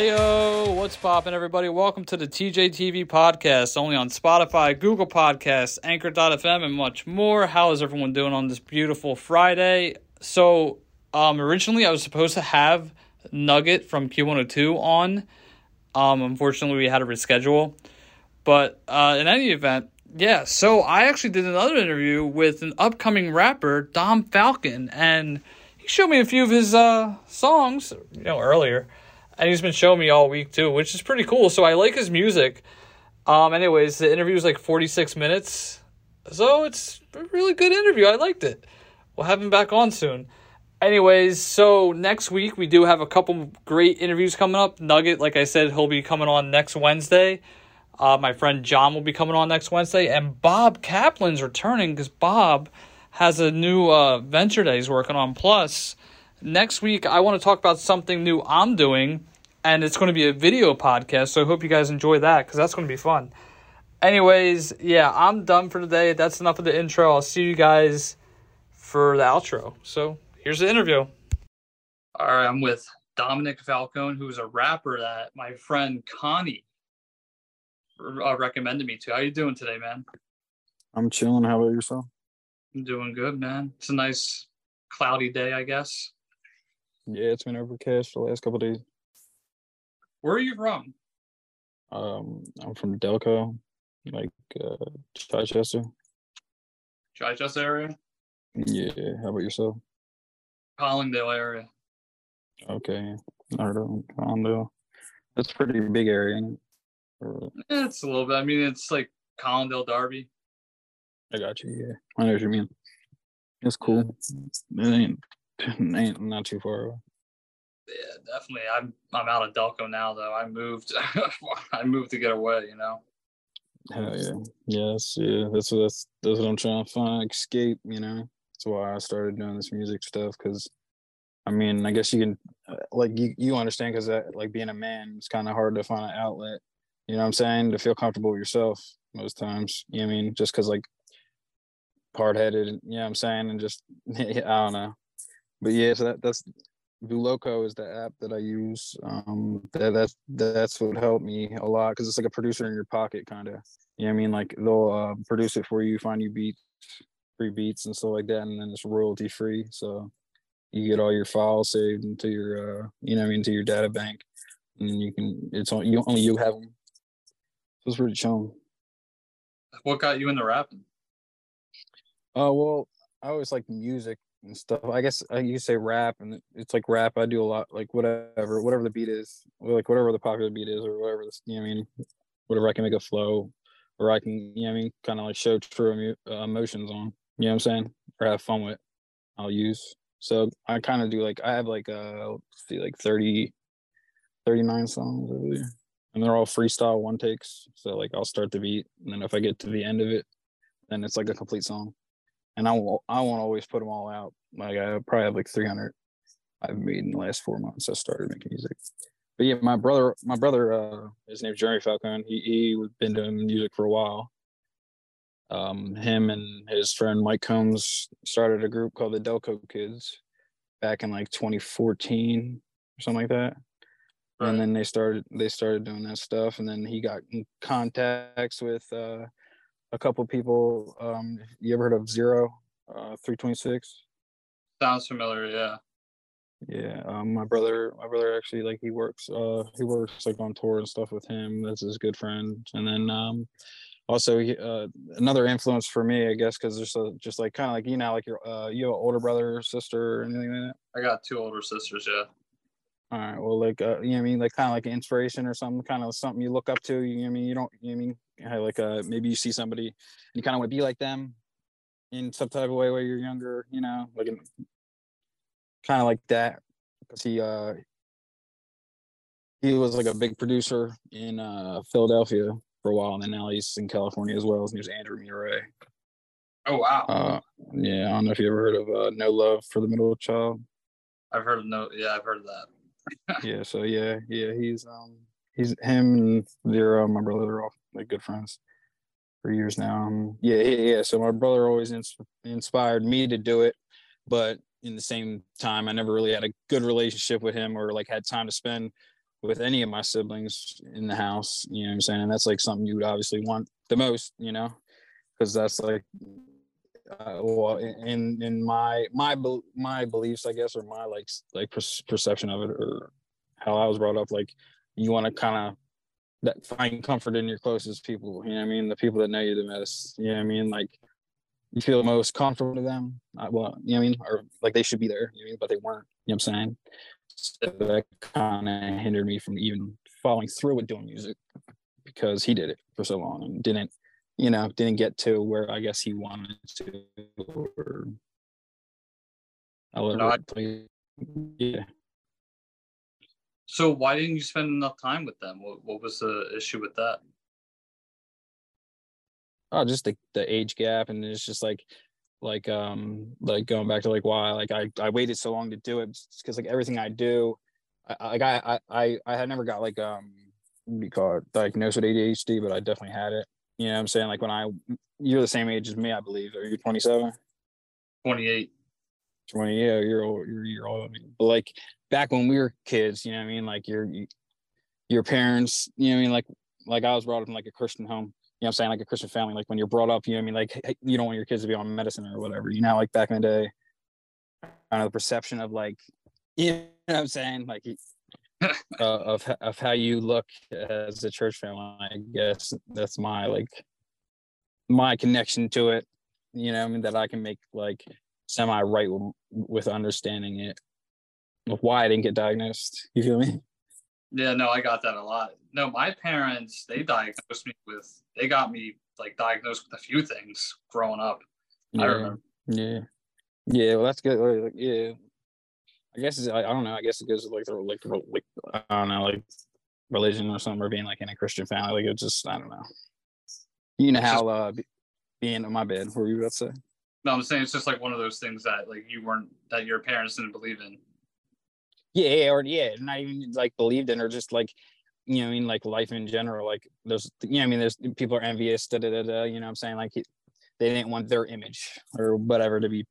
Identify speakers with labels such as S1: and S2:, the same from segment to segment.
S1: Heyo, what's poppin', everybody? Welcome to the TJTV podcast, only on Spotify, Google Podcasts, Anchor.fm, and much more. How is everyone doing on this beautiful Friday? So, um, originally I was supposed to have Nugget from Q102 on. Um, unfortunately, we had to reschedule. But uh, in any event, yeah, so I actually did another interview with an upcoming rapper, Dom Falcon, and he showed me a few of his uh, songs, you know, earlier. And he's been showing me all week too, which is pretty cool. So I like his music. Um, anyways, the interview is like 46 minutes. So it's a really good interview. I liked it. We'll have him back on soon. Anyways, so next week we do have a couple great interviews coming up. Nugget, like I said, he'll be coming on next Wednesday. Uh, my friend John will be coming on next Wednesday, and Bob Kaplan's returning because Bob has a new uh, venture that he's working on. Plus, next week I want to talk about something new I'm doing, and it's going to be a video podcast. So I hope you guys enjoy that because that's going to be fun. Anyways, yeah, I'm done for today. That's enough of the intro. I'll see you guys for the outro. So here's the interview. All right, I'm with Dominic Falcone, who's a rapper that my friend Connie uh, recommended me to. How you doing today, man?
S2: I'm chilling. How about yourself?
S1: I'm doing good, man. It's a nice cloudy day, I guess.
S2: Yeah, it's been overcast the last couple days.
S1: Where are you from?
S2: Um, I'm from Delco, like uh, Chichester.
S1: Chichester area.
S2: Yeah. How about yourself?
S1: Collingdale area.
S2: Okay. I heard of Collingdale. That's a pretty big area.
S1: It's a little bit. I mean, it's like Collingdale, Darby.
S2: I got you. Yeah, I know what you mean. It's cool. It ain't, it ain't not too far away.
S1: Yeah, definitely. I'm I'm out of Delco now, though. I moved. I moved to get away. You know.
S2: Hell yeah. Yes, yeah. That's what that's that's what I'm trying to find. Escape, you know. That's why I started doing this music stuff. Cause I mean, I guess you can uh, like you you understand because like being a man, it's kind of hard to find an outlet. You know what I'm saying? To feel comfortable with yourself most times. You know what I mean? Just cause like hard headed, you know what I'm saying? And just I don't know. But yeah, so that that's Voloco is the app that I use. Um, that that's that's what helped me a lot because it's like a producer in your pocket, kind of. You know what I mean? Like they'll uh, produce it for you, find you beats, free beats and stuff like that, and then it's royalty free. So you get all your files saved into your, uh, you know, I mean, into your data bank, and you can. It's on you only you have them. So it's pretty chill.
S1: What got you into rapping?
S2: Oh well, I always like music and stuff. I guess I you say rap, and it's like rap. I do a lot, like whatever, whatever the beat is, like whatever the popular beat is, or whatever. The, you know I mean? Whatever I can make a flow, or I can, you know I mean, kind of like show true uh, emotions on. You know what I'm saying? Or have fun with. I'll use. So I kind of do like I have like uh see like 30, 39 songs. And they're all freestyle one takes. So like I'll start the beat, and then if I get to the end of it, then it's like a complete song and I won't I won't always put them all out. Like I probably have like 300 I've made in the last four months. I started making music. But yeah, my brother, my brother, uh, his name's Jeremy Falcon. He he been doing music for a while. Um, him and his friend Mike Combs started a group called the Delco Kids back in like 2014 or something like that.
S1: Right.
S2: And then they started they started doing that stuff, and then he got in contacts with uh, a couple people. Um, you ever heard of Zero, uh, 326?
S1: Sounds familiar. Yeah.
S2: Yeah, um, my brother, my brother actually like he works, uh, he works like on tour and stuff with him. That's his good friend. And then, um, also he, uh, another influence for me, I guess, because there's a, just like kind of like you know, like your, uh, you have an older brother or sister or anything like that.
S1: I got two older sisters. Yeah.
S2: All right, well, like, uh, you know, what I mean, like kind of like an inspiration or something, kind of something you look up to. You know, what I mean, you don't, you know, what I mean, like, uh, maybe you see somebody and you kind of want to be like them in some type of way where you're younger, you know, like, kind of like that because he uh he was like a big producer in uh Philadelphia for a while and then now he's in California as well. His name's Andrew Murray.
S1: Oh wow.
S2: Uh yeah, I don't know if you ever heard of uh No Love for the Middle Child.
S1: I've heard of no. Yeah, I've heard of that.
S2: Yeah, so yeah, yeah, he's um he's him and Zero, my brother, they're all like good friends for years now. Um, yeah, yeah, yeah. So my brother always ins- inspired me to do it, but in the same time, I never really had a good relationship with him or like had time to spend with any of my siblings in the house. You know what I'm saying? And that's like something you would obviously want the most, you know, because that's like, uh, well, in in my my my beliefs, I guess, or my like like perception of it, or how I was brought up, like you want to kind of that find comfort in your closest people. You know what I mean? The people that know you the most. You know what I mean? Like you feel most comfortable to them. I, well, you know what I mean? Or like they should be there, you know, but they weren't. You know what I'm saying? So that kind of hindered me from even following through with doing music because he did it for so long and didn't, you know, didn't get to where I guess he wanted to. Or
S1: no, I, yeah. So why didn't you spend enough time with them? What, what was the issue with that?
S2: Oh, just the, the age gap and it's just like like um like going back to like why like I, I waited so long to do it because like everything I do I, like I, I I had never got like um what do you call it diagnosed with ADHD but I definitely had it you know what I'm saying like when I you're the same age as me I believe are you 27
S1: 28
S2: 20 yeah you're old you're you're old but like back when we were kids, you know what I mean? Like your your parents, you know what I mean? Like like I was brought up in like a Christian home. You know what I'm saying? Like a Christian family. Like when you're brought up, you know what I mean? Like you don't want your kids to be on medicine or whatever. You know, like back in the day, kind of the perception of like, you know what I'm saying? Like uh, of of how you look as a church family. I guess that's my like my connection to it. You know, I mean that I can make like semi right with, with understanding it of why I didn't get diagnosed. You feel me?
S1: Yeah, no, I got that a lot. No, my parents, they diagnosed me with, they got me like diagnosed with a few things growing up.
S2: Yeah, I remember. Yeah. Yeah. Well, that's good. Like, yeah. I guess it's, I, I don't know. I guess it goes with like the, like, like, I don't know, like religion or something or being like in a Christian family. Like it just, I don't know. You know how, uh, being on my bed, what were you about to say?
S1: No, I'm saying it's just like one of those things that like you weren't, that your parents didn't believe in
S2: yeah or yeah not even like believed in or just like you know I mean like life in general like there's you know I mean there's people are envious da, da, da, da, you know I'm saying like they didn't want their image or whatever to be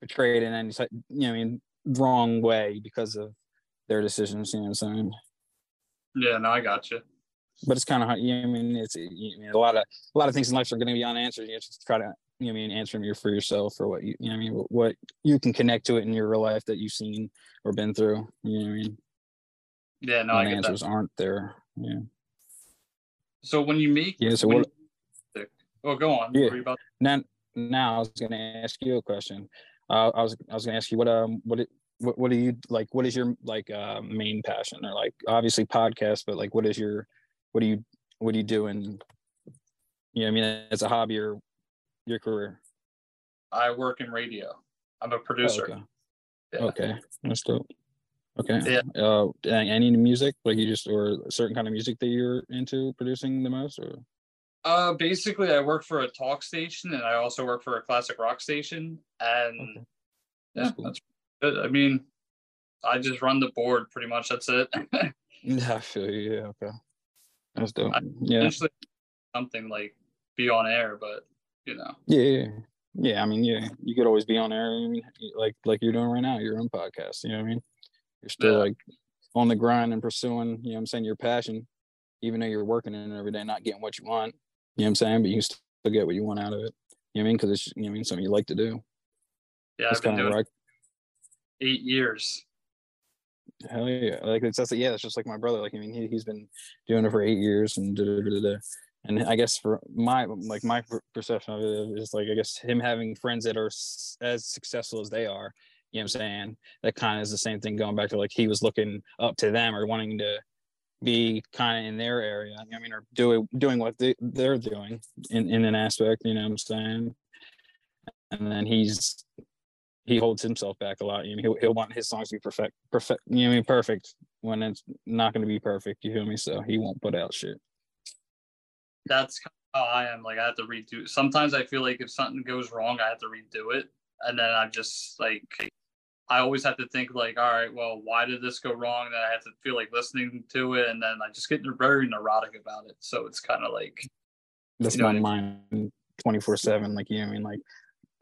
S2: portrayed in any you know I mean wrong way because of their decisions you know what I'm saying?
S1: Yeah no I got you
S2: but it's kind of hard you know I mean it's you know, a lot of a lot of things in life are going to be unanswered you just try to you know I mean answer them for yourself or what you you know I mean what you can connect to it in your real life that you've seen or been through you know what I mean?
S1: Yeah no I
S2: answers
S1: that.
S2: aren't there yeah.
S1: So when you make
S2: yeah so what
S1: you, oh go on.
S2: Yeah. About- now now I was going to ask you a question uh, I was I was going to ask you what um what it what, what do you like what is your like uh main passion or like obviously podcast but like what is your what do you what do you do and you know I mean as a hobby or your career?
S1: I work in radio. I'm a producer.
S2: Oh, okay. Yeah. Okay. That's dope. Okay. Yeah. Uh, any music, like you just, or a certain kind of music that you're into producing the most, or?
S1: Uh, basically, I work for a talk station, and I also work for a classic rock station, and okay. that's yeah, cool. that's good. I mean, I just run the board pretty much. That's it.
S2: yeah, I feel you. Yeah. Okay. That's dope. I yeah.
S1: Something like be on air, but you know.
S2: Yeah, yeah. I mean, yeah, you could always be on air. I mean, like like you're doing right now, your own podcast. You know what I mean? You're still yeah. like on the grind and pursuing. You know, what I'm saying your passion, even though you're working in it every day, not getting what you want. You know what I'm saying? But you still get what you want out of it. You know what I mean? Because it's you know what I mean something you like to do.
S1: Yeah, it's kind of like eight years.
S2: Hell yeah! Like it's that's yeah, it's just like my brother. Like I mean, he he's been doing it for eight years and da, da, da, da and I guess for my like my perception of it is like I guess him having friends that are as successful as they are, you know what I'm saying? That kind of is the same thing going back to like he was looking up to them or wanting to be kind of in their area. I mean, or doing doing what they, they're doing in, in an aspect, you know what I'm saying? And then he's he holds himself back a lot. You know, he'll, he'll want his songs to be perfect, perfect. You know, I mean, perfect when it's not going to be perfect. You feel me? So he won't put out shit
S1: that's how I am. Like I have to redo. Sometimes I feel like if something goes wrong, I have to redo it, and then I'm just like, I always have to think like, all right, well, why did this go wrong? Then I have to feel like listening to it, and then I just get very neurotic about it. So it's kind of like
S2: that's you know my mind twenty four seven. Like you know, I mean, like,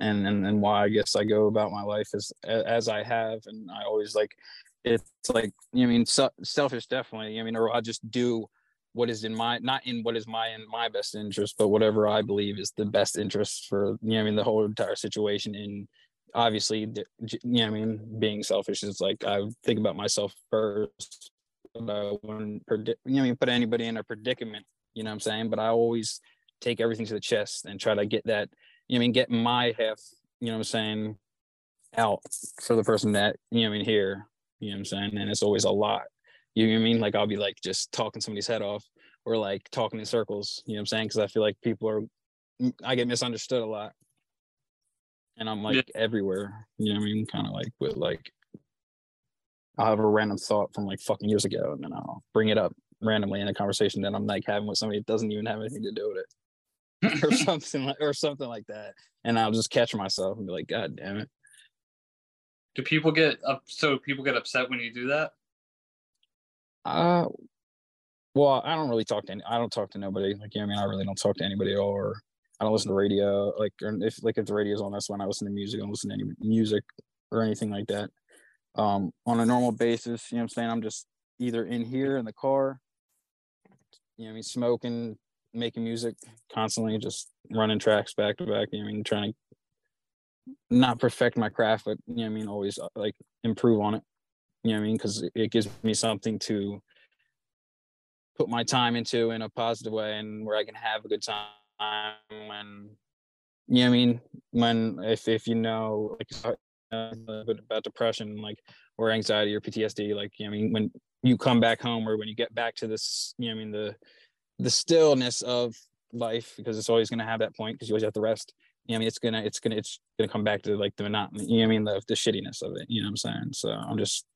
S2: and and and why I guess I go about my life as as I have, and I always like it's like you know, I mean so, selfish definitely. I mean, or I'll just do what is in my not in what is my in my best interest, but whatever I believe is the best interest for you know I mean the whole entire situation. And obviously, you know I mean being selfish is like I think about myself first. But when predict you know I mean put anybody in a predicament, you know what I'm saying. But I always take everything to the chest and try to get that you know I mean get my half you know what I'm saying out for the person that you know I mean here you know what I'm saying and it's always a lot you know what I mean? Like I'll be like just talking somebody's head off or like talking in circles, you know what I'm saying? Cause I feel like people are I get misunderstood a lot. And I'm like yeah. everywhere. You know what I mean? Kind of like with like I'll have a random thought from like fucking years ago and then I'll bring it up randomly in a conversation that I'm like having with somebody that doesn't even have anything to do with it. or something like or something like that. And I'll just catch myself and be like, God damn it.
S1: Do people get up so people get upset when you do that?
S2: Uh, well, I don't really talk to any, I don't talk to nobody. Like, yeah, I mean, I really don't talk to anybody at all, or I don't listen to radio. Like, if like if the radio's on, that's when I listen to music. I don't listen to any music or anything like that. Um, on a normal basis, you know what I'm saying? I'm just either in here in the car, you know, I mean, smoking, making music constantly, just running tracks back to back. You know, I mean, trying to not perfect my craft, but you know, I mean, always uh, like improve on it. You know I mean? Because it gives me something to put my time into in a positive way and where I can have a good time when you know what I mean when if if you know like uh, about depression like or anxiety or PTSD like you know I mean when you come back home or when you get back to this you know I mean the the stillness of life because it's always going to have that point because you always have to rest you know I mean it's gonna it's gonna it's gonna come back to like the monotony you know I mean the, the shittiness of it you know what I'm saying? So I'm just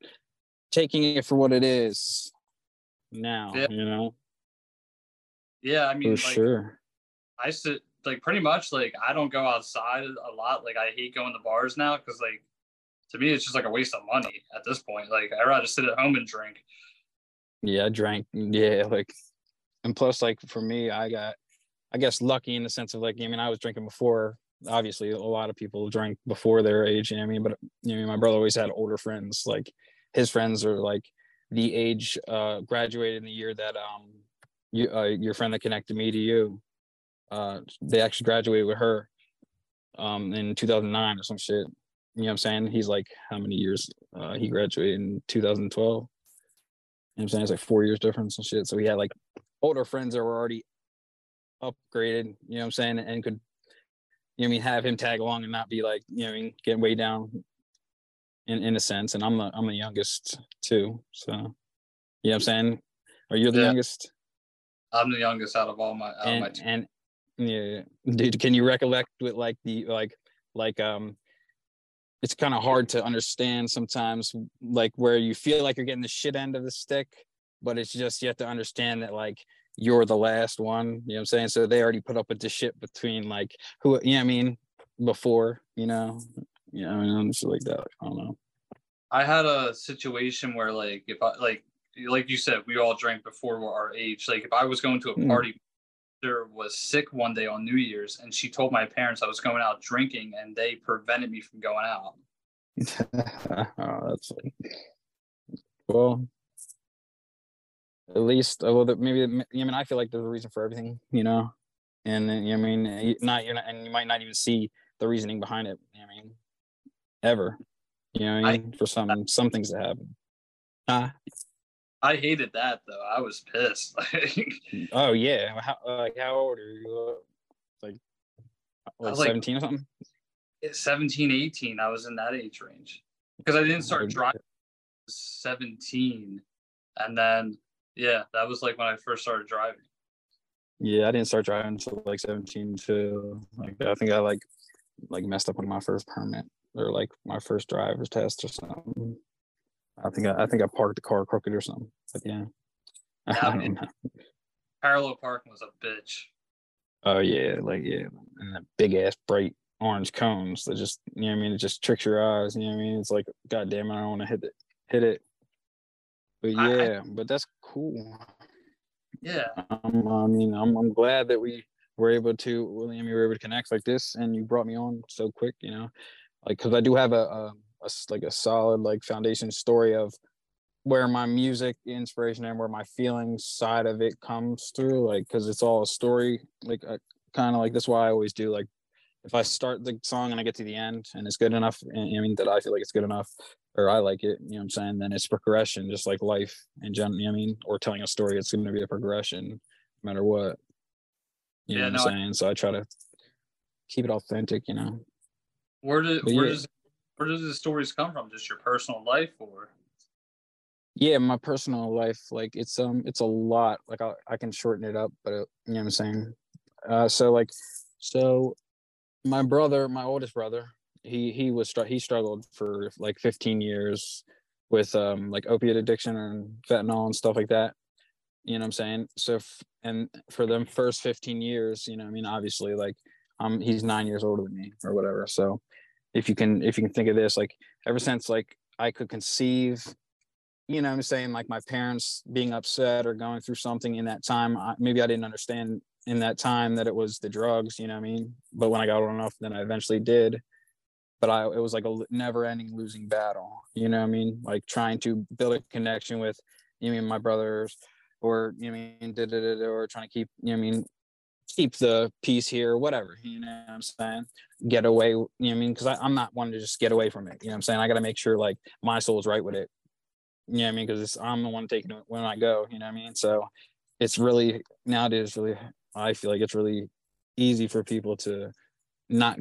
S2: taking it for what it is now yeah. you know?
S1: Yeah I mean
S2: for like, sure
S1: I sit like pretty much like I don't go outside a lot like I hate going to bars now because like to me it's just like a waste of money at this point like I'd rather sit at home and drink
S2: yeah I drank yeah like and plus like for me I got I guess lucky in the sense of like, I mean, I was drinking before. Obviously, a lot of people drank before their age. You know what I mean? But you know, my brother always had older friends. Like his friends are like the age uh, graduated in the year that um you uh, your friend that connected me to you. Uh, they actually graduated with her um in 2009 or some shit. You know what I'm saying? He's like how many years? Uh, he graduated in 2012. You know what I'm saying? It's like four years difference and shit. So he had like older friends that were already upgraded, you know what I'm saying, and could you know I mean have him tag along and not be like, you know I mean, getting way down in in a sense. And I'm the I'm the youngest too. So you know what I'm saying? Are you the yeah. youngest?
S1: I'm the youngest out of all my
S2: and,
S1: my
S2: and yeah dude can you recollect with like the like like um it's kind of hard to understand sometimes like where you feel like you're getting the shit end of the stick but it's just you have to understand that like you're the last one. You know what I'm saying? So they already put up with the shit between like who you know I mean before, you know. Yeah, I mean just like that. I don't know.
S1: I had a situation where like if I like like you said, we all drank before our age. Like if I was going to a hmm. party, there was sick one day on New Year's, and she told my parents I was going out drinking, and they prevented me from going out.
S2: oh, that's like, well, at least uh, well maybe I mean I feel like there's a reason for everything, you know, and I mean not you're not and you might not even see the reasoning behind it. I mean, ever, you know, I mean? I, for some some things to happen.
S1: Huh? I hated that though. I was pissed.
S2: oh yeah, how like how old are you? Like, like 17 or something?
S1: 17, 18. I was in that age range because I didn't start driving 17, and then yeah, that was like when I first started driving.
S2: Yeah, I didn't start driving until like 17 to like I think I like like messed up on my first permit or like my first driver's test or something. I think I, I think I parked the car crooked or something. But yeah.
S1: yeah parallel parking was a bitch.
S2: Oh yeah, like yeah, and that big ass bright orange cones that just you know what I mean it just tricks your eyes. You know what I mean? It's like God damn it, I don't want to hit it, hit it. But yeah, I, but that's cool.
S1: Yeah.
S2: Um, I mean, I'm I'm glad that we were able to William, you were able to connect like this, and you brought me on so quick. You know, like because I do have a, a, a like a solid like foundation story of where my music inspiration and where my feelings side of it comes through like because it's all a story like uh, kind of like that's why i always do like if i start the song and i get to the end and it's good enough and i mean that i feel like it's good enough or i like it you know what i'm saying then it's progression just like life in general i mean or telling a story it's going to be a progression no matter what. You
S1: Yeah,
S2: know what
S1: no,
S2: i'm saying? So i try to keep it authentic you know?
S1: Where
S2: But
S1: where
S2: yeah.
S1: does where does the stories come from? Just your personal life, or?
S2: Yeah my personal life like it's um it's a lot like i, I can shorten it up but it, you know what i'm saying? Uh so like so my brother my oldest brother he he was he struggled for like 15 years with um like opiate addiction and fentanyl and stuff like that. You know what i'm saying? So f- and for them first 15 years you know i mean obviously like um he's nine years older than me or whatever so if you can if you can think of this like ever since like i could conceive you know i'm saying like my parents being upset or going through something in that time I, maybe i didn't understand in that time that it was the drugs you know i mean? But when i got old enough then i eventually did. But i it was like a never ending losing battle you know i mean? Like trying to build a connection with you know, my brothers or you know i mean or trying to keep you know i mean keep the peace here whatever you know what i'm saying get away you know what i mean because i'm not one to just get away from it you know what i'm saying i got to make sure like my soul's right with it you know what I mean? Because I'm the one taking it when I go, you know what I mean? So it's really nowadays really I feel like it's really easy for people to not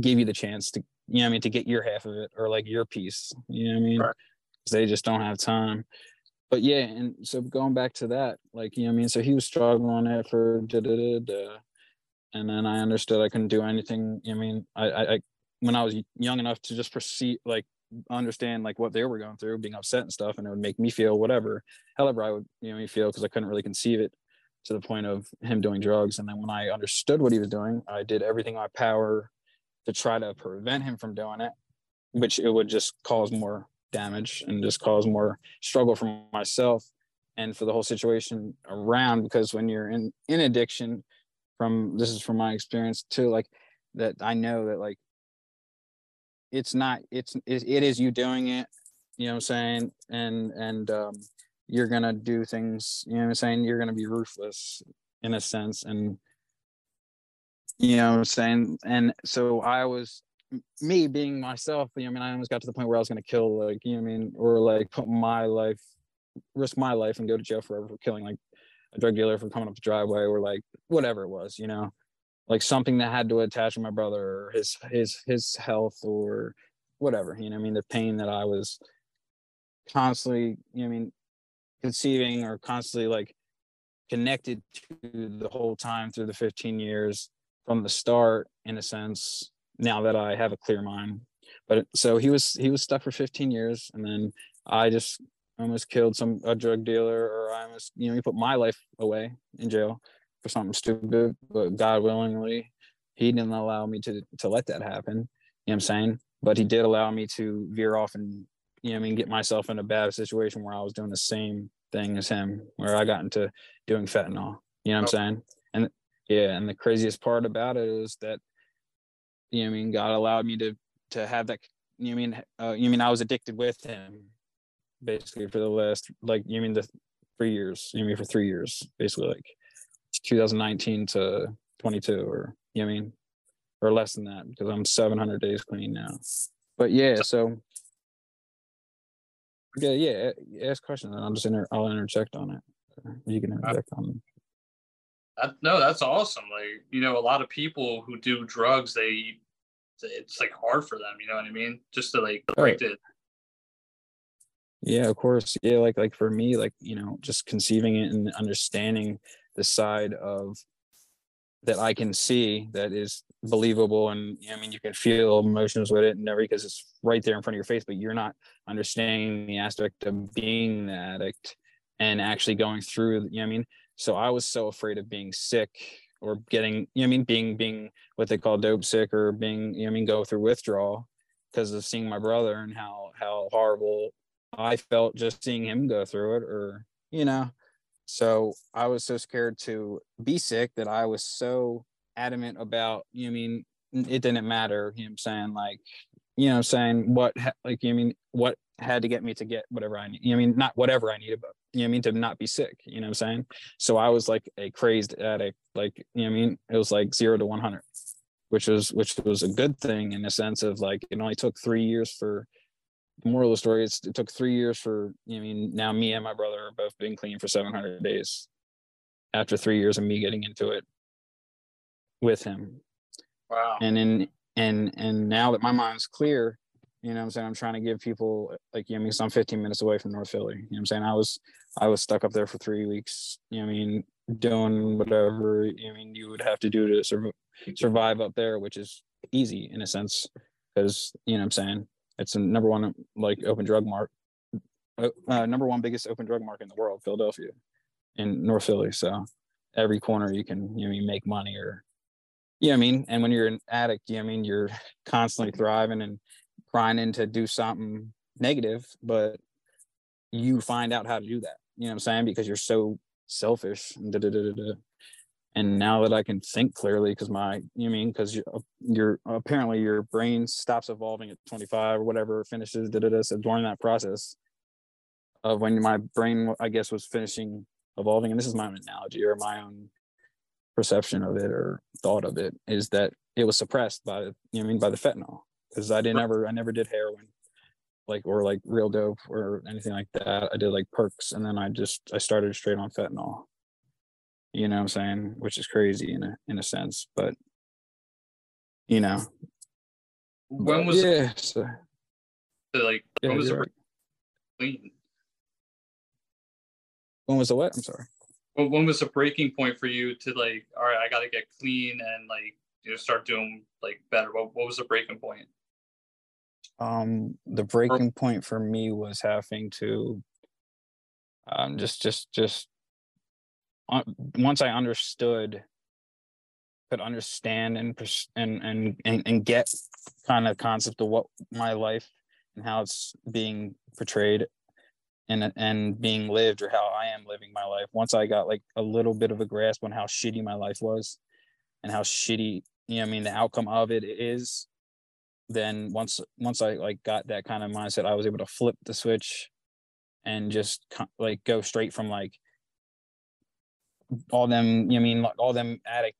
S2: give you the chance to you know what I mean to get your half of it or like your piece. You know what I mean?
S1: Right.
S2: they just don't have time. But yeah, and so going back to that, like you know I mean. So he was struggling it for da da da da, and then I understood I couldn't do anything. I mean, I, I, I when I was young enough to just perceive, like understand like what they were going through, being upset and stuff, and it would make me feel whatever, however I would you know me feel because I couldn't really conceive it to the point of him doing drugs. And then when I understood what he was doing, I did everything in my power to try to prevent him from doing it, which it would just cause more damage and just cause more struggle for myself and for the whole situation around. Because when you're in in addiction, from this is from my experience too, like that I know that like it's not it's it, it is you doing it you know what i'm saying and and um you're gonna do things you know what i'm saying you're gonna be ruthless in a sense and you know what i'm saying and so i was me being myself you know i mean i almost got to the point where i was gonna kill like you know i mean or like put my life risk my life and go to jail forever for killing like a drug dealer for coming up the driveway or like whatever it was you know? Like something that had to attach to my brother or his his his health or whatever you know i mean? The pain that i was constantly you know i mean conceiving or constantly like connected to the whole time through the 15 years from the start in a sense now that i have a clear mind. But so he was he was stuck for 15 years and then i just almost killed some a drug dealer or i almost you know he put my life away in jail for something stupid but god willingly he didn't allow me to to let that happen. You know what i'm saying? But he did allow me to veer off and you know what i mean get myself in a bad situation where i was doing the same thing as him where i got into doing fentanyl. You know what i'm oh. saying? And yeah and the craziest part about it is that you know i mean god allowed me to to have that you know i mean uh, you mean i was addicted with him basically for the last like you mean the three years you mean for three years basically like 2019 to 22 or you know I mean or less than that because I'm 700 days clean now. But yeah, so yeah, yeah, ask questions and I'll just inter- I'll interject on it. You can interject on
S1: no, that's awesome. Like you know, a lot of people who do drugs, they it's like hard for them. You know what I mean? Just to like it.
S2: Yeah, of course. Yeah, like like for me, like you know, just conceiving it and understanding the side of that I can see that is believable, and you know, I mean, you can feel emotions with it and everything because it's right there in front of your face, but you're not understanding the aspect of being the addict and actually going through. You know, what I mean, so I was so afraid of being sick or getting, you know, I mean, being being what they call dope sick or being, you know, I mean, go through withdrawal because of seeing my brother and how how horrible I felt just seeing him go through it, or you know. So I was so scared to be sick that I was so adamant about, you know, I mean, it didn't matter, you know I'm saying? Like, you know, I'm saying what, like, you know I mean, what had to get me to get whatever I need. You know I mean, not whatever I needed, but you know I mean, to not be sick. You know what I'm saying? So I was like a crazed addict. Like, you know I mean? It was like zero to 100, which was, which was a good thing in the sense of like, it only took three years for the moral of the story. It's, it took three years for, you know I mean, now me and my brother are both being clean for 700 days after three years of me getting into it with him.
S1: Wow.
S2: And in, and, and now that my mind's clear, you know what I'm saying? I'm trying to give people like, you know, I mean, I'm 15 minutes away from North Philly. You know what I'm saying? I was, I was stuck up there for three weeks. You know I mean? Doing whatever, you know, I mean, you would have to do to sur- survive up there, which is easy in a sense. Cause you know what I'm saying? It's a number one, like open drug mark, uh, number one biggest open drug market in the world, Philadelphia in North Philly. So every corner you can, you know, make money or, you know what I mean? And when you're an addict, you know I mean? You're constantly thriving and grinding to do something negative, but you find out how to do that. You know what I'm saying? Because you're so selfish. And, da, da, da, and now that I can think clearly, because my, you mean, because you're, uh, you're, apparently your brain stops evolving at 25 or whatever finishes. Da, da, da. So during that process of when my brain, I guess, was finishing evolving, and this is my own analogy or my own perception of it or thought of it, is that it was suppressed by, you know, I mean, by the fentanyl because I didn't ever I never did heroin like or like real dope or anything like that. I did like perks and then I just I started straight on fentanyl. You know what I'm saying? Which is crazy in a in a sense, but you know.
S1: When was
S2: yeah, so,
S1: like when
S2: yeah,
S1: was the
S2: right.
S1: clean?
S2: when was the what? I'm sorry.
S1: When, when was the breaking point for you to like, all right, I got to get clean and like you know start doing like better? What what was the breaking point?
S2: Um the breaking point for me was having to um just just just uh, once i understood could understand and and and and, and get kind of concept of what my life and how it's being portrayed and and being lived or how i am living my life once i got like a little bit of a grasp on how shitty my life was and how shitty you know i mean the outcome of it is then once once I like got that kind of mindset, I was able to flip the switch and just like go straight from like all them, you know I mean, like all them addict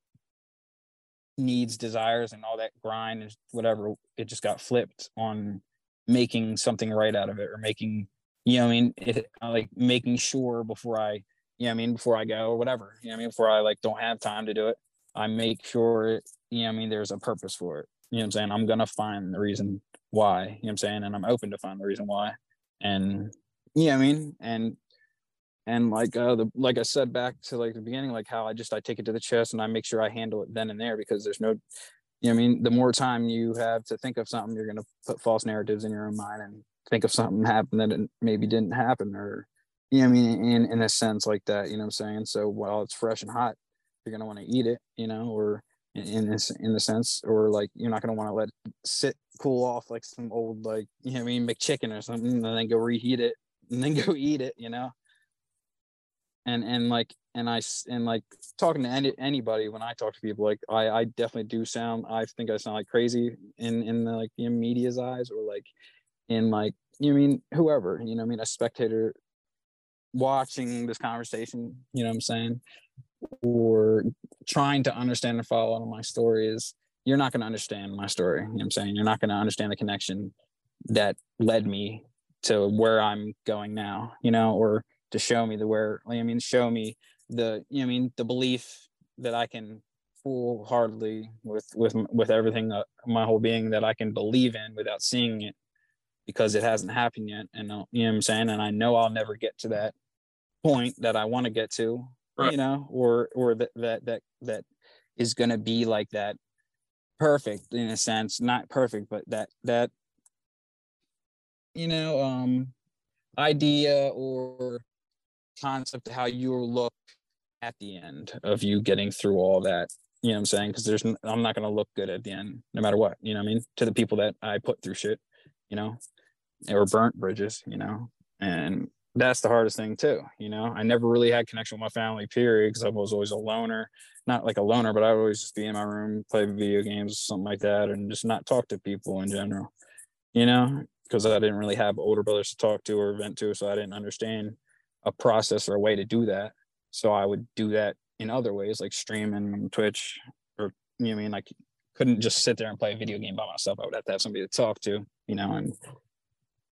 S2: needs, desires, and all that grind and whatever. It just got flipped on making something right out of it or making, you know, I mean, it like making sure before I, you know, I mean, before I go or whatever, you know, I mean, before I like don't have time to do it, I make sure, you know, I mean, there's a purpose for it you know what I'm saying? I'm gonna find the reason why, you know what I'm saying? And I'm open to find the reason why. And yeah, you know I mean, and and like uh the like I said back to like the beginning, like how I just I take it to the chest and I make sure I handle it then and there because there's no you know I mean, the more time you have to think of something, you're gonna put false narratives in your own mind and think of something happened that it maybe didn't happen or you know I mean in in a sense like that, you know what I'm saying? So while it's fresh and hot, you're gonna want to eat it, you know, or in this in the sense or like you're not to want to let sit cool off like some old like you know I mean McChicken or something and then go reheat it and then go eat it you know? And and like and I and like talking to any anybody when I talk to people like I I definitely do sound I think I sound like crazy in in the like the media's eyes or like in like you know I mean whoever you know I mean a spectator watching this conversation you know what I'm saying or trying to understand and follow on my story is you're not going to understand my story. You know what I'm saying? You're not going to understand the connection that led me to where I'm going now, you know, or to show me the where, I mean, show me the, you know, I mean, the belief that I can full heartedly with, with, with everything, uh, my whole being that I can believe in without seeing it because it hasn't happened yet. And, uh, you know what I'm saying? And I know I'll never get to that point that I want to get to right. you know, or or that that that that is going to be like that perfect in a sense, not perfect, but that that you know um idea or concept of how you'll look at the end of you getting through all that you know what i'm saying because there's i'm not going to look good at the end no matter what you know what i mean to the people that i put through shit you know or burnt bridges you know and that's the hardest thing too you know i never really had connection with my family period because i was always a loner not like a loner but i would always just be in my room play video games something like that and just not talk to people in general you know because I didn't really have older brothers to talk to or vent to, so I didn't understand a process or a way to do that. So I would do that in other ways, like streaming on Twitch, or you know, I mean, like couldn't just sit there and play a video game by myself. I would have to have somebody to talk to, you know. And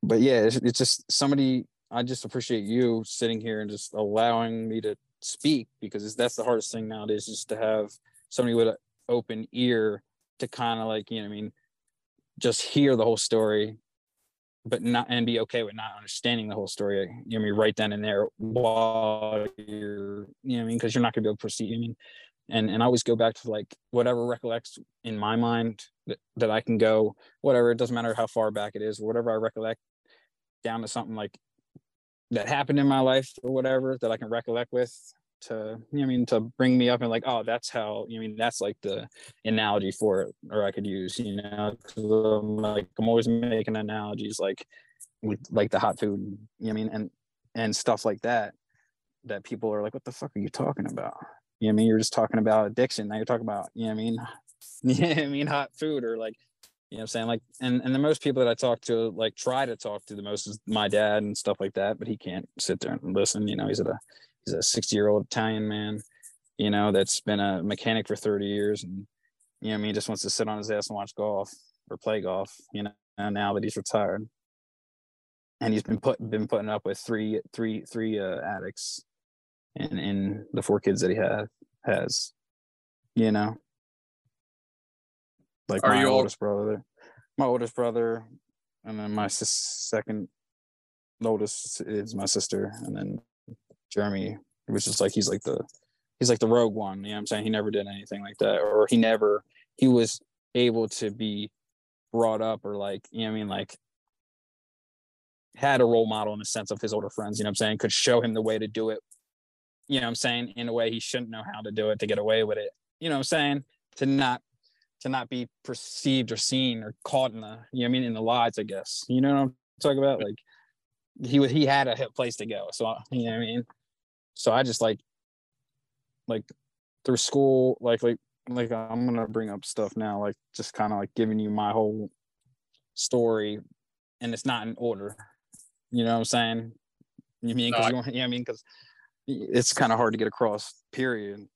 S2: but yeah, it's, it's just somebody. I just appreciate you sitting here and just allowing me to speak because that's the hardest thing nowadays, is to have somebody with an open ear to kind of like you know, I mean, just hear the whole story but not and be okay with not understanding the whole story. You know, I mean, right then and there while you're, you know, I mean, because you're not gonna be able to proceed. I mean, and and I always go back to like whatever recollects in my mind that, that I can go, whatever. It doesn't matter how far back it is, whatever I recollect, down to something like that happened in my life or whatever that I can recollect with to you know, I mean to bring me up and like oh that's how you know, I mean that's like the analogy for it or I could use you know? I'm like I'm always making analogies like with like the hot food you know I mean and and stuff like that that people are like what the fuck are you talking about? You know I mean? You're just talking about addiction. Now you're talking about you know I mean? Yeah I mean? Hot food or like you know I'm saying like and and the most people that I talk to like try to talk to the most is my dad and stuff like that but he can't sit there and listen you know he's a he's a 60 year old Italian man, you know, that's been a mechanic for 30 years. And, you know, I mean, he just wants to sit on his ass and watch golf or play golf, you know, now that he's retired. And he's been put, been putting up with three, three, three uh, addicts and, and the four kids that he had has, you know, like Are my oldest brother, my oldest brother, and then my second oldest is my sister, and then Jeremy was just like he's like the he's like the rogue one. You know what I'm saying? He never did anything like that, or he never he was able to be brought up or like you know what I mean like had a role model in the sense of his older friends. You know what I'm saying? Could show him the way to do it. You know what I'm saying? In a way he shouldn't know how to do it to get away with it. You know what I'm saying? To not to not be perceived or seen or caught in the you know I mean in the lies, I guess. You know what I'm talking about? Like he was he had a place to go. So uh, you know what I mean? so i just like like through school like like like i'm gonna bring up stuff now like just kind of like giving you my whole story and it's not in order you know what i'm saying you mean because no, you yeah i mean because it's kind of hard to get across period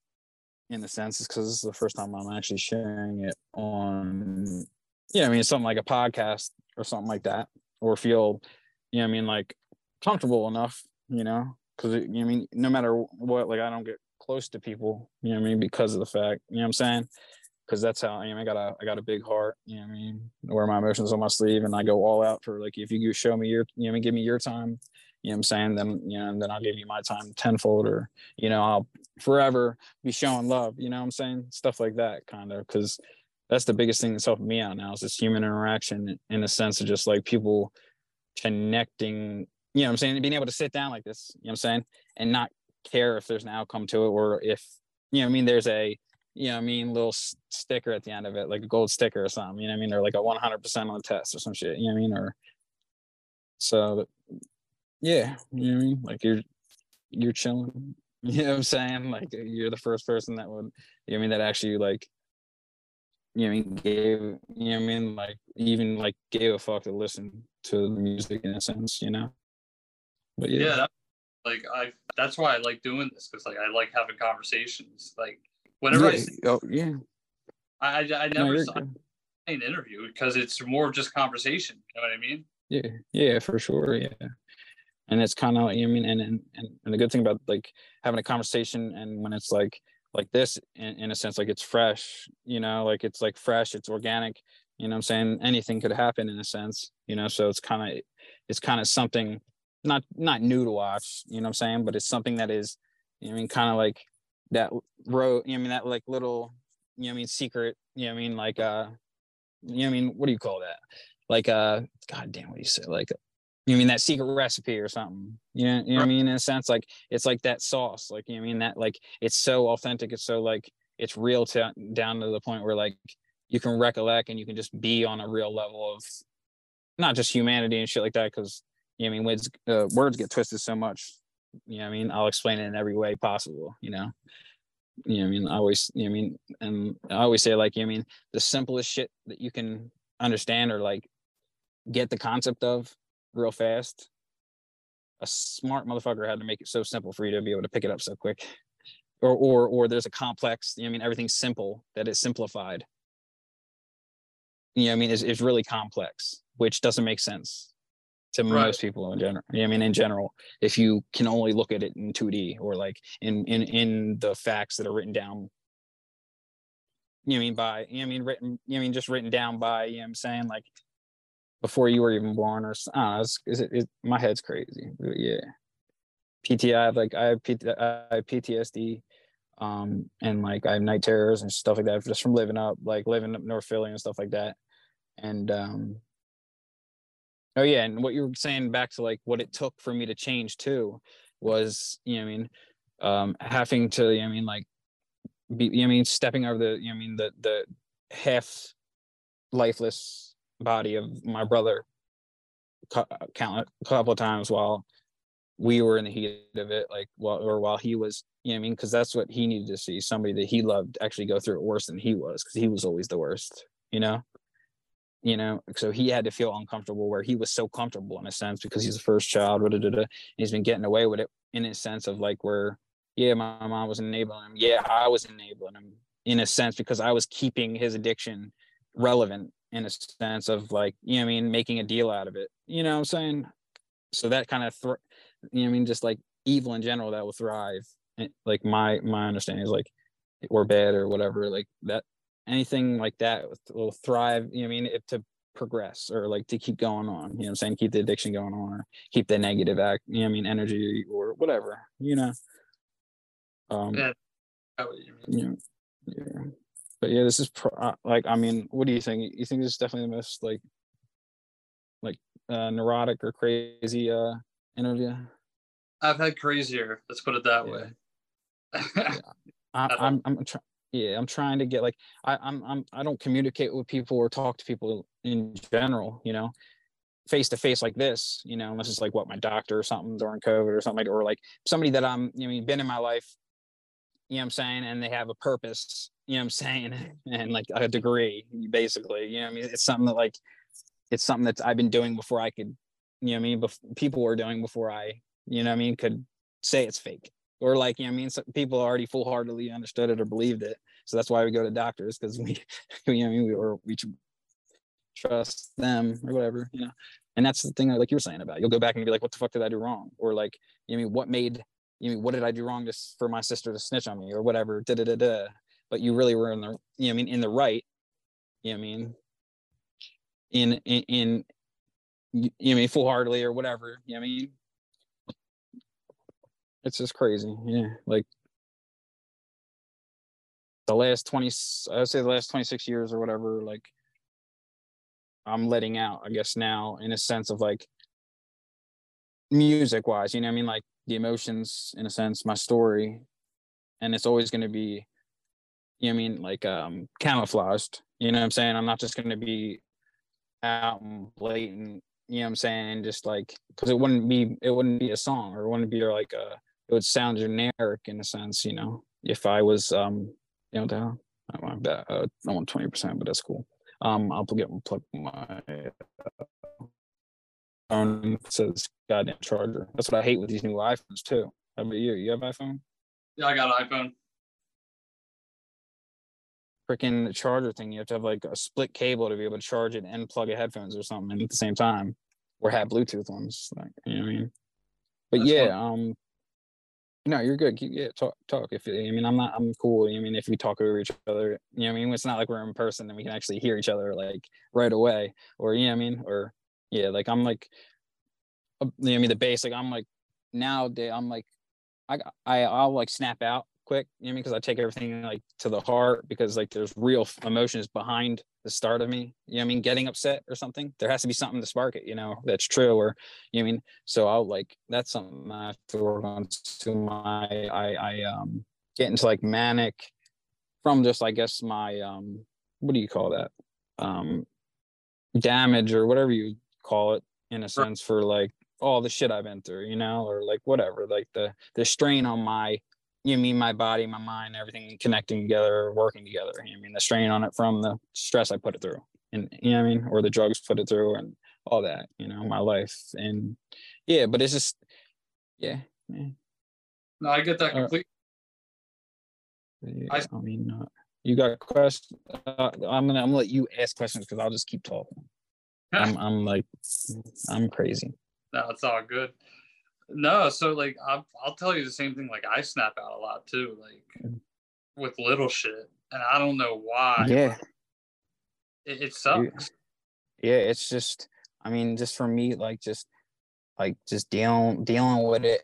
S2: in the sense is because this is the first time i'm actually sharing it on yeah i mean something like a podcast or something like that or feel you know i mean like comfortable enough you know? Because you know I mean no matter what like I don't get close to people you know I mean because of the fact you know what I'm saying? Because that's how I mean I got a I got a big heart you know I mean? I wear my emotions on my sleeve and I go all out for like if you show me your you know I mean give me your time you know what I'm saying? Then you know then I'll give you my time tenfold or you know I'll forever be showing love. You know what I'm saying? Stuff like that kind of because that's the biggest thing that's helping me out now is this human interaction in the sense of just like people connecting you know I'm saying, being able to sit down like this, you know I'm saying, and not care if there's an outcome to it or if, you know I mean, there's a, you know I mean, little sticker at the end of it, like a gold sticker or something, you know I mean, or like a 100% on the test or some shit, you know what I mean? Or, so, yeah, you know what I mean? Like you're, you're chilling, you know what I'm saying? Like you're the first person that would, you know I mean, that actually like, you know, I mean, gave, you know I mean, like even like gave a fuck to listen to the music in a sense, you know?
S1: But yeah, yeah that, like I that's why I like doing this because like I like having conversations. Like whenever
S2: yeah.
S1: I
S2: oh yeah,
S1: I I, I never no, saw an interview because it's more just conversation. You know what I mean?
S2: Yeah, yeah, for sure. Yeah, and it's kind of I mean, and, and and the good thing about like having a conversation and when it's like like this in, in a sense like it's fresh you know? Like it's like fresh it's organic you know i'm saying? Anything could happen in a sense you know? So it's kind of it's kind of something not not new to watch, you know what I'm saying? But it's something that is, you know, I mean, kind of like that road, you know, I mean, that like little, you know, I mean, secret, you know, I mean, like, uh, you know, I mean, what do you call that? Like, uh, God damn, what do you say? Like, you know, I mean, that secret recipe or something, you know, you know what I mean? In a sense, like, it's like that sauce, like, you know, I mean, that, like, it's so authentic. It's so like, it's real to down to the point where like you can recollect and you can just be on a real level of not just humanity and shit like that. Cause you know, I mean, words, uh, words get twisted so much. You know, I mean, I'll explain it in every way possible. You know, you know, I mean, I always, you know, I mean, and I always say like, you know, I mean, the simplest shit that you can understand or like, get the concept of real fast, a smart motherfucker had to make it so simple for you to be able to pick it up so quick. Or or or there's a complex, you know, I mean everything's simple that is simplified. You know, I mean, it's, it's really complex, which doesn't make sense to
S1: Right.
S2: most people in general. I mean, in general, if you can only look at it in 2D or like in in in the facts that are written down. You know I mean by you know I mean written you know I mean just written down by you know what I'm saying like before you were even born or I know, it's, is it, it my head's crazy. But yeah. PTI like I have, PT, I have PTSD um and like I have night terrors and stuff like that just from living up like living up North Philly and stuff like that. And um oh yeah, and what you were saying back to like what it took for me to change too was, you know I mean, um having to, you know I mean, like be you know I mean, stepping over the, you know I mean, the the half lifeless body of my brother count a couple of times while we were in the heat of it, like while or while he was, you know I mean, because that's what he needed to see somebody that he loved actually go through it worse than he was, because he was always the worst, you know. You know, so he had to feel uncomfortable where he was so comfortable in a sense because he's the first child, da, da, and he's been getting away with it in a sense of like where, yeah, my mom was enabling him, yeah, I was enabling him in a sense because I was keeping his addiction relevant in a sense of like, you know I mean, making a deal out of it. You know what I'm saying? So that kind of, thr you know I mean, just like evil in general that will thrive. eh, Like my my understanding is like, or bad or whatever, like that anything like that will thrive. You know what I mean? If to progress or like to keep going on. You know what I'm saying? Keep the addiction going on or keep the negative act. You know what I mean? Energy or whatever. You know. Um,
S1: Yeah. I know what you
S2: yeah. But yeah, this is pro- uh, like I mean, what do you think? You think this is definitely the most like, like uh, neurotic or crazy uh interview?
S1: I've had crazier. Let's put it that
S2: Yeah.
S1: way.
S2: I,
S1: I
S2: I'm I'm trying. Yeah, I'm trying to get like I I'm I'm I don't communicate with people or talk to people in general. You know, face to face like this. You know, unless it's like what my doctor or something during COVID or something like, or like somebody that I'm you know I mean, been in my life. You know what I'm saying, and they have a purpose. You know what I'm saying, and like a degree, basically. You know, what I mean, it's something that like it's something that I've been doing before I could. You know, I mean, bef- people were doing before I. You know, I mean, could say it's fake or like you know I mean some people already full heartedly understood it or believed it. So that's why we go to doctors because we you know I mean we or we trust them or whatever, you know. And that's the thing like you were saying about you'll go back and be like, what the fuck did I do wrong? Or like, you know I mean, what made you know, what did I do wrong just for my sister to snitch on me or whatever, da da da da. But you really were in the you know I mean in the right, you know I mean, in in, in you know I mean full heartedly or whatever, you know I mean. It's just crazy yeah like. The last 20 i would say the last 26 years or whatever like. I'm letting out i guess now in a sense of like. Music wise you know i mean like the emotions in a sense my story and it's always going to be you know i mean like um camouflaged you know what i'm saying i'm not just going to be out and blatant you know what i'm saying just like because it wouldn't be it wouldn't be a song or it wouldn't be like a it would sound generic in a sense, you know, if I was um you know down. I want that uh, I want 20%, but that's cool. Um I'll get plug my uh, phone says goddamn charger. That's what I hate with these new iPhones too. How about you? You have iPhone?
S1: yeah, I got an iPhone.
S2: Freaking charger thing. You have to have like a split cable to be able to charge it and plug a headphones or something at the same time. Or have Bluetooth ones. Like you know what I mean? But
S1: That's
S2: yeah, um No, you're good. Keep, yeah, talk, talk. If I mean, I'm not, I'm cool. I mean, if we talk over each other, you know, what I mean, it's not like we're in person and we can actually hear each other like right away, or you know, what I mean, or yeah, like I'm like, uh, you know, I mean, the basic. I'm like nowadays, I'm like, I, I, I'll like snap out quick, you know, I mean, because I take everything like to the heart because like there's real emotions behind the start of me. You know, I mean, getting upset or something. There has to be something to spark it. You know, that's true. Or you know, I mean, so I'll like that's something I have to work on to my I I um get into like manic from just I guess my um what do you call that? Um damage or whatever you call it in a sense for like all the shit I've been through, you know, or like whatever, like the the strain on my you mean my body, my mind, everything connecting together, working together. You know, I mean the strain on it from the stress I put it through. And you know what I mean? Or the drugs put it through and all that, you know, my life. And yeah, but it's just yeah, yeah.
S1: No, I get that
S2: Uh,
S1: completely.
S2: yeah
S1: I-
S2: I, mean, uh, you got questions? Uh, I'm gonna I'm gonna let you ask questions because I'll just keep talking. I'm I'm like I'm crazy.
S1: No, it's all good. No, so like I'll, I'll tell you the same thing. Like I snap out a lot too, like with little shit, and I don't know why.
S2: Yeah,
S1: it, it sucks.
S2: yeah. It's just I mean, just for me, like just like just dealing dealing with it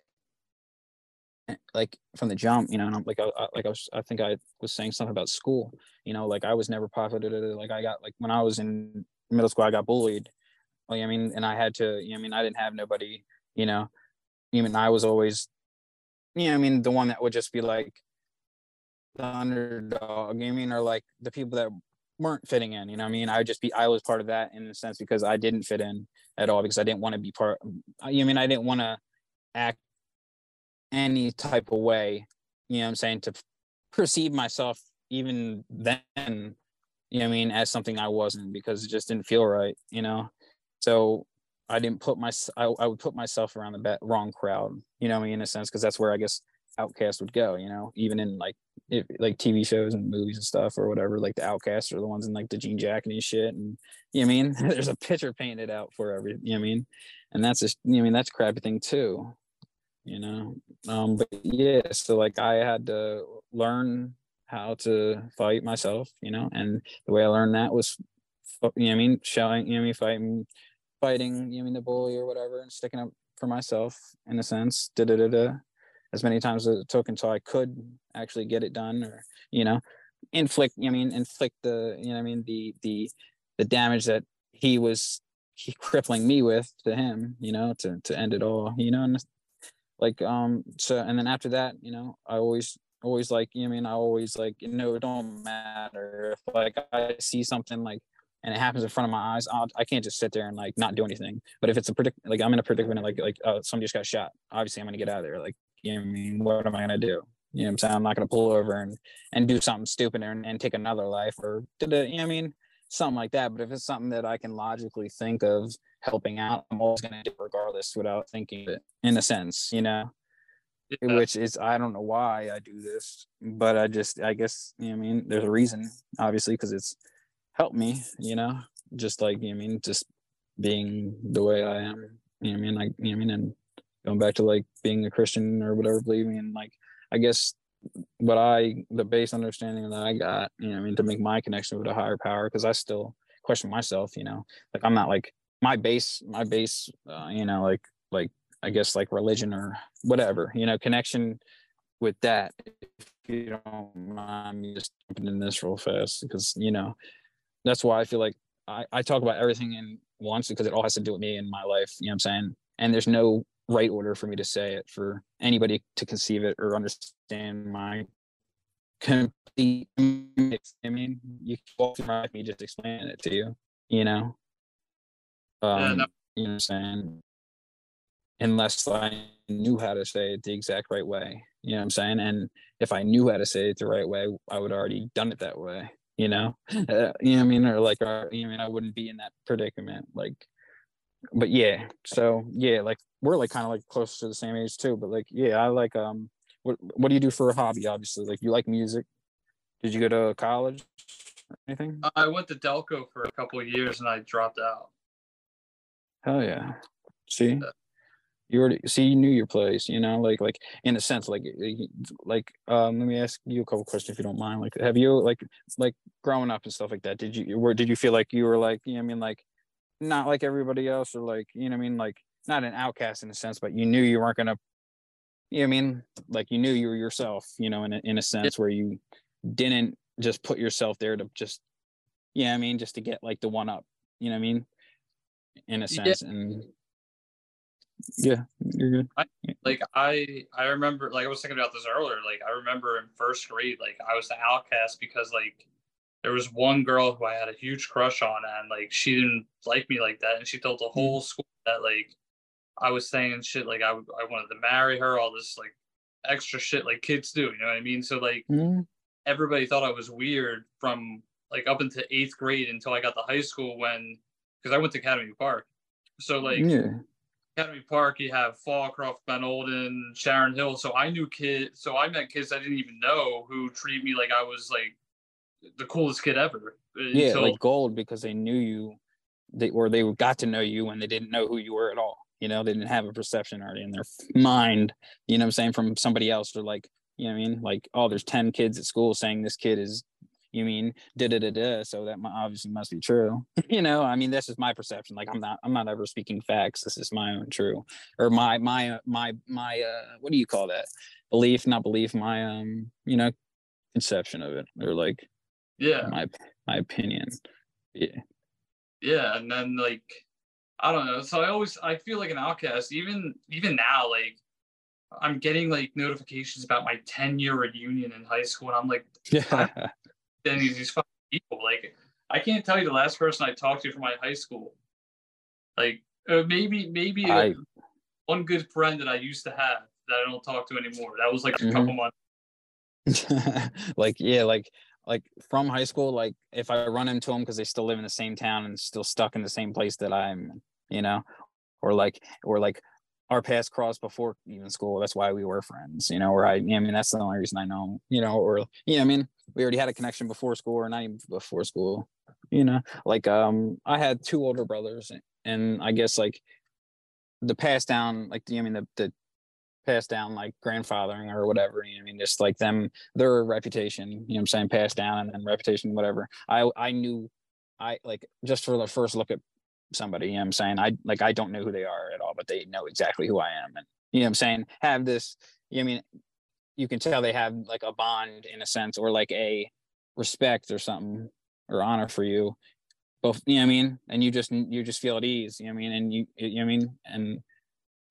S2: like from the jump, you know, and I'm like I, I like I was I think I was saying something about school, you know, like I was never popular. Like I got like when I was in middle school, I got bullied. I mean, and I had to, you know, I mean, I didn't have nobody, you know, even I was always, you know, I mean, the one that would just be like the underdog. You know I mean, or like the people that weren't fitting in. You know, I mean, I would just be, I was part of that in a sense because I didn't fit in at all because I didn't want to be part. You know, I mean, I didn't want to act any type of way. You know, what I'm saying to perceive myself even then. You know, I mean, as something I wasn't because it just didn't feel right. You know, so I didn't put my I, I would put myself around the bet, wrong crowd. You know, I mean, in a sense, because that's where I guess outcast would go. You know, even in like if, like TV shows and movies and stuff or whatever, like the outcasts are the ones in like the jean jacket and shit. And you know I mean? There's a picture painted out for every, you know I mean? And that's just, you know I mean? That's crappy thing too, you know? Um, but yeah, so like I had to learn how to fight myself, you know? And the way I learned that was, you know I mean? Showing, you know I mean? Fighting, fighting, you know I mean? The bully or whatever and sticking up for myself in a sense, da da da da as many times as it took until I could actually get it done or, you know, inflict, you know, I mean, inflict the, you know, I mean, the, the, the damage that he was he crippling me with to him, you know, to, to end it all, you know, and like, um, so, and then after that, you know, I always, always like, you know, I mean, I always like, you know, it don't matter if like I see something like, and it happens in front of my eyes, I'll, I can't just sit there and like not do anything. But if it's a predict, like I'm in a predicament, like like uh, somebody just got shot, obviously I'm gonna get out of there. Like you know I mean? What am I gonna do? You know what I'm saying? I'm not gonna pull over and and do something stupid and, and take another life or you know I mean? Something like that. But if it's something that I can logically think of helping out, I'm always gonna do regardless without thinking it in a sense, you know.
S1: Yeah.
S2: Which is I don't know why I do this, but I just I guess you know I mean there's a reason, obviously, because it's helped me, you know, just like you know I mean, just being the way I am. You know I mean? Like you know I mean, and going back to like being a Christian or whatever, believing and like I guess what I the base understanding that I got, you know, I mean, to make my connection with a higher power, because I still question myself, you know, like I'm not like my base, my base, uh, you know, like like I guess like religion or whatever, you know, connection with that. If you don't mind me just jumping in this real fast, because you know, that's why I feel like I, I talk about everything in once because it all has to do with me and my life. You know what I'm saying? And there's no right order for me to say it for anybody to conceive it or understand my complete I mean, you can walk through my me just explaining it to you, you know. Um,
S1: Yeah, no.
S2: you know what I'm saying? Unless I knew how to say it the exact right way. You know what I'm saying? And if I knew how to say it the right way, I would already done it that way, you know? Uh, you know what I mean? Or like or, you know I mean, I wouldn't be in that predicament. Like but yeah, so yeah, like we're like kind of like close to the same age too. But like, yeah, I like um, what what do you do for a hobby? Obviously, like you like music. Did you go to college anything?
S1: I went to Delco for a couple of years and I dropped out.
S2: Hell yeah! See, you already see you knew your place. You know, like like in a sense, like like um. Let me ask you a couple questions if you don't mind. Like, have you like like growing up and stuff like that? Did you were did you feel like you were like you know I mean like not like everybody else or like you know what I mean like not an outcast in a sense, but you knew you weren't gonna you know what I mean like you knew you were yourself, you know, in a, in a sense where you didn't just put yourself there to just yeah, you know I mean just to get like the one up, you know what I mean, in a
S1: Yeah.
S2: sense, and yeah, you're good.
S1: Like I I remember like I was thinking about this earlier. Like I remember in first grade, like I was the outcast because like there was one girl who I had a huge crush on and like she didn't like me like that and she told the whole school that like I was saying shit like I I wanted to marry her, all this like extra shit like kids do, you know what I mean? So like
S2: Mhm.
S1: everybody thought I was weird from like up into eighth grade until I got to high school when because I went to Academy Park So like
S2: Yeah.
S1: Academy Park, you have Folcroft, Ben Olden, Sharon Hill. So I knew kids. So I met kids I didn't even know who treat me like I was like the coolest kid ever.
S2: Uh, yeah,
S1: until-
S2: like gold because they knew you, they or they got to know you when they didn't know who you were at all. You know, they didn't have a perception already in their mind. You know what I'm saying from somebody else. They're like, you know what I mean? Like, oh, there's ten kids at school saying this kid is. You mean da da da da? So that obviously must be true. you know, I mean, this is my perception. Like, I'm not, I'm not ever speaking facts. This is my own true, or my, my, uh, my, my. uh What do you call that? Belief, not belief. My, um, you know, conception of it, or like
S1: yeah,
S2: my, my opinion. Yeah.
S1: yeah, and then like I don't know. So I always I feel like an outcast. Even even now, like I'm getting like notifications about my 10 year reunion in high school, and I'm like,
S2: Yeah.
S1: Then these these fucking people. Like I can't tell you the last person I talked to from my high school. Like uh, maybe maybe
S2: I-
S1: one good friend that I used to have that I don't talk to anymore. That was like a
S2: Mhm.
S1: couple months.
S2: like yeah, like like from high school, like if I run into them because they still live in the same town and still stuck in the same place that I'm, you know, or like or like our paths crossed before even school. That's why we were friends, you know. Or I, I mean, that's the only reason I know, you know. Or yeah, I mean, we already had a connection before school, or not even before school, you know. Like um, I had two older brothers, and I guess like the pass down, like the I mean the the passed down like grandfathering or whatever. You know, I mean, just like them, their reputation. You know, I'm saying passed down and then reputation, whatever. I I knew, I like just for the first look at somebody. You know, what I'm saying I like I don't know who they are at all, but they know exactly who I am, and you know, what I'm saying have this. You know, I mean, you can tell they have like a bond in a sense, or like a respect or something or honor for you. Both, you know I mean, and you just you just feel at ease. You know what I mean, and you you know I mean, and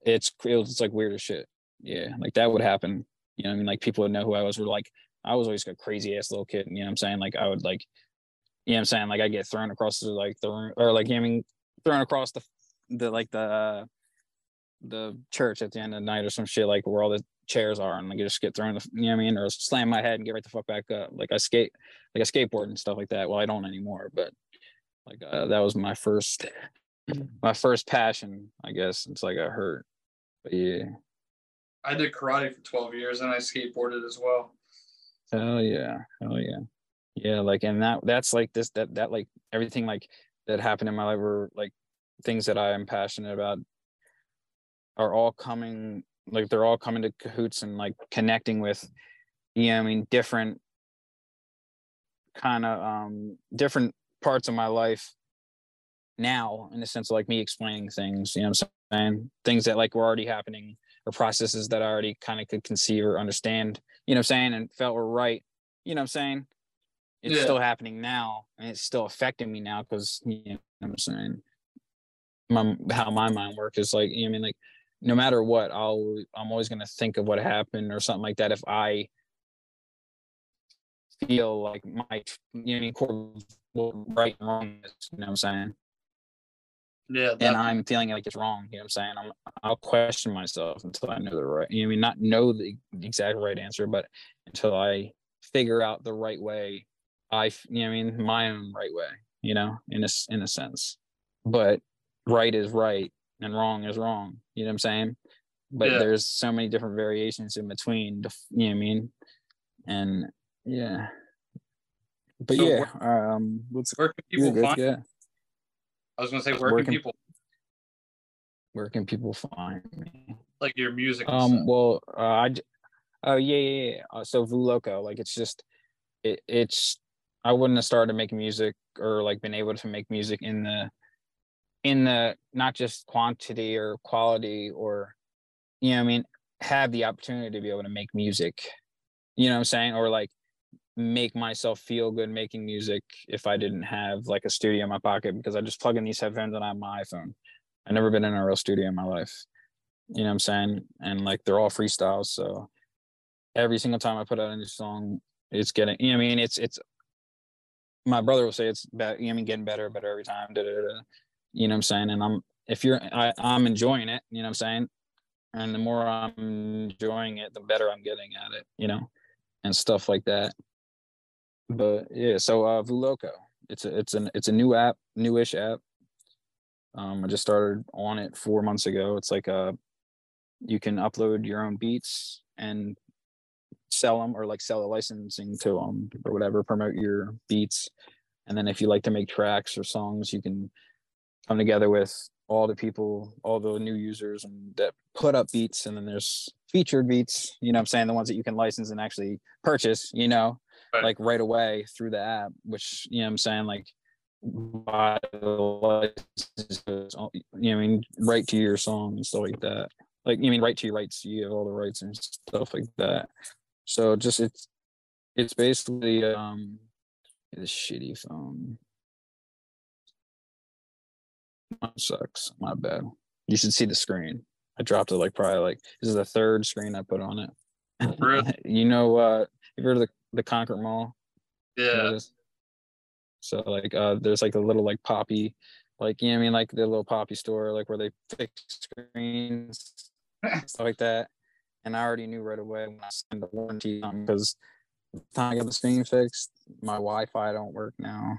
S2: it's it's like weird as shit yeah like that would happen you know i mean like people would know who i was were like i was always a crazy ass little kid you know what i'm saying like i would like you know what i'm saying like i get thrown across the like the room or like you know i mean thrown across the the like the uh, the church at the end of the night or some shit like where all the chairs are and like you just get thrown the you know what i mean or slam my head and get right the fuck back up like i skate like a skateboard and stuff like that well i don't anymore but like uh, that was my first my first passion i guess it's like i hurt but yeah
S1: I did karate for 12 years and I skateboarded as well.
S2: Hell yeah. Hell yeah. Yeah, like and that that's like this that that like everything like that happened in my life were like things that I am passionate about are all coming like they're all coming to cahoots and like connecting with yeah, I mean different kind of um different parts of my life now in the sense of like me explaining things, you know what I'm saying? Things that like were already happening or processes that I already kind of could conceive or understand, you know what I'm saying, and felt were right. You know what I'm saying? It's
S1: Yeah.
S2: still happening now and it's still affecting me now because you know what I'm saying. My how my mind works is like, you know what I mean, like no matter what, I'll I'm always gonna think of what happened or something like that if I feel like my you know I mean core right and wrong is, you know what I'm saying?
S1: Yeah,
S2: and I'm feeling like it's wrong. You know what I'm saying? I'm I'll question myself until I know the right. You know, I mean, not know the exact right answer, but until I figure out the right way. I, you know, I mean, my own right way. You know, in a in a sense, but right is right and wrong is wrong. You know what I'm saying? But
S1: Yeah.
S2: there's so many different variations in between. You know what I mean? And yeah, but
S1: So
S2: yeah, um, what's
S1: where can people
S2: good,
S1: find?
S2: yeah.
S1: I was gonna say,
S2: Where
S1: where can people
S2: Where can people find me?
S1: like your music?
S2: Um.
S1: stuff?
S2: Well, uh, I. Oh yeah, yeah, yeah. Uh, so Voloco, like it's just, it, it's. I wouldn't have started making music or like been able to make music in the, in the not just quantity or quality or, you know, I mean, have the opportunity to be able to make music, you know what I'm saying, or like make myself feel good making music if I didn't have like a studio in my pocket because I just plug in these headphones and I have my iPhone. I've never been in a real studio in my life. You know what I'm saying? And like they're all freestyles. So every single time I put out a new song, it's getting you know I mean, it's it's my brother will say it's what I mean, getting better, better every time. Da, da, da. You know what I'm saying? And I'm if you're I, I'm enjoying it, you know what I'm saying? And the more I'm enjoying it, the better I'm getting at it, you know, and stuff like that. But yeah, so uh Voloco. It's a it's an it's a new app, newish app. Um, I just started on it four months ago. It's like a you can upload your own beats and sell them or like sell the licensing to them or whatever, promote your beats. And then if you like to make tracks or songs, you can come together with all the people, all the new users and that put up beats. And then there's featured beats, you know I'm saying? The ones that you can license and actually purchase, you know, right. like right away through the app, which, you know I'm saying? Like buy the licenses, you know, I mean, right to your song and stuff like that. Like, you mean, right to your rights, you have all the rights and stuff like that. So just it's it's basically um a shitty phone. That sucks. My bad. You should see the screen. I dropped it like probably like this is the third screen I put on it.
S1: Really?
S2: you know uh you heard of the, the Concord Mall?
S1: Yeah.
S2: So like uh there's like a little like poppy like you know I mean like the little poppy store like where they fix screens stuff like that and I already knew right away when I signed the warranty on because the time I got the screen fixed, my Wi-Fi don't work now.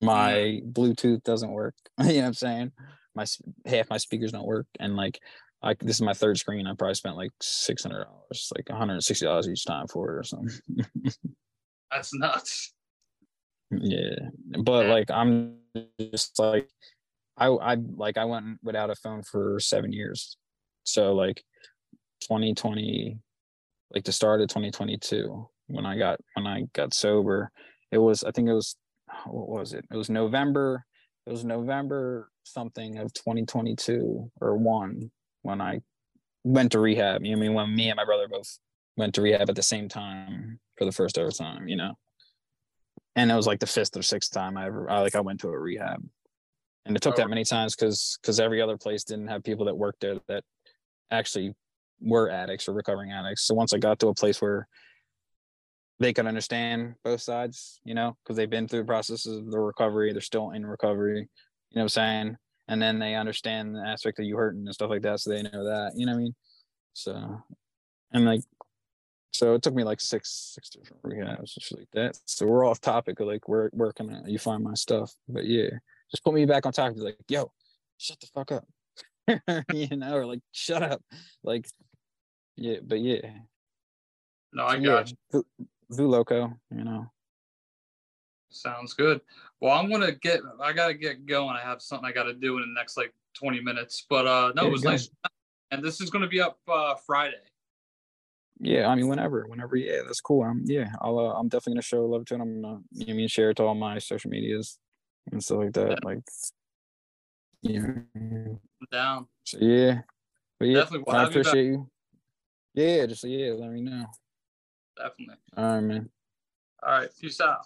S2: My. Bluetooth doesn't work. you know what I'm saying? My half my speakers don't work, and like, like this is my third screen. I probably spent like six hundred dollars, like one hundred and sixty dollars each time for it or something.
S1: That's nuts.
S2: Yeah, but like I'm just like I I like I went without a phone for seven years, so like 2020 like the start of 2022 when I got when I got sober. It was I think it was what was it? It was November. It was November something of 2022 or one when I went to rehab. You know, I mean when me and my brother both went to rehab at the same time for the first ever time, you know. And it was like the fifth or sixth time I ever I like I went to a rehab. And it took oh. that oh. many times because because every other place didn't have people that worked there that actually were addicts or recovering addicts. So once I got to a place where they could understand both sides, you know, because they've been through the processes of the recovery, they're still in recovery, you know what I'm saying? And then they understand the aspect of you hurting and stuff like that. So they know that, you know what I mean? So, and like, so it took me like six, six different rehabs shit like that. So we're off topic like, where, where can I, you find my stuff? But yeah, just put me back on topic. Like, yo, shut the fuck up. you know, or like, shut up. Like, yeah, but yeah.
S1: No, I got
S2: you. Voloco, you know.
S1: Sounds good. Well, I'm gonna get. I gotta get going. I have something I gotta do in the next like 20 minutes. But uh, no, it was nice. And this is gonna be up uh Friday.
S2: Yeah, I mean, whenever, whenever, yeah, that's cool. I'm, yeah, I'll, uh, I'm definitely gonna show love to it. I'm gonna, you know, mean, share it to all my social medias and stuff like that. Yeah. Like, yeah, I'm
S1: down.
S2: So yeah, but yeah, definitely. I appreciate you. Yeah, just yeah, let me know.
S1: Definitely.
S2: All right, man.
S1: All right, peace out.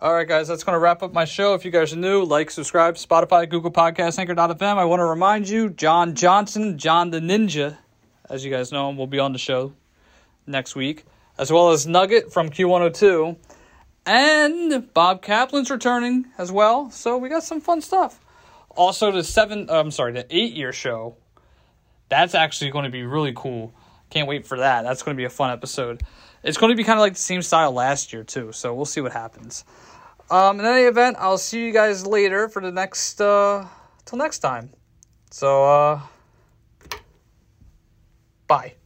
S1: All right, guys, that's going to wrap up my show. If you guys are new, like, subscribe, Spotify, Google Podcast, Anchor.fm. I want to remind you, John Johnson, John the Ninja, as you guys know him, will be on the show next week, as well as Nugget from Q102. And Bob Kaplan's returning as well. So we got some fun stuff. Also, the seven, uh, I'm sorry, the eight year show. That's actually going to be really cool. Can't wait for that. That's going to be a fun episode. It's going to be kind of like the same style last year too, so we'll see what happens. Um, in any event, I'll see you guys later for the next uh till next time. So uh bye.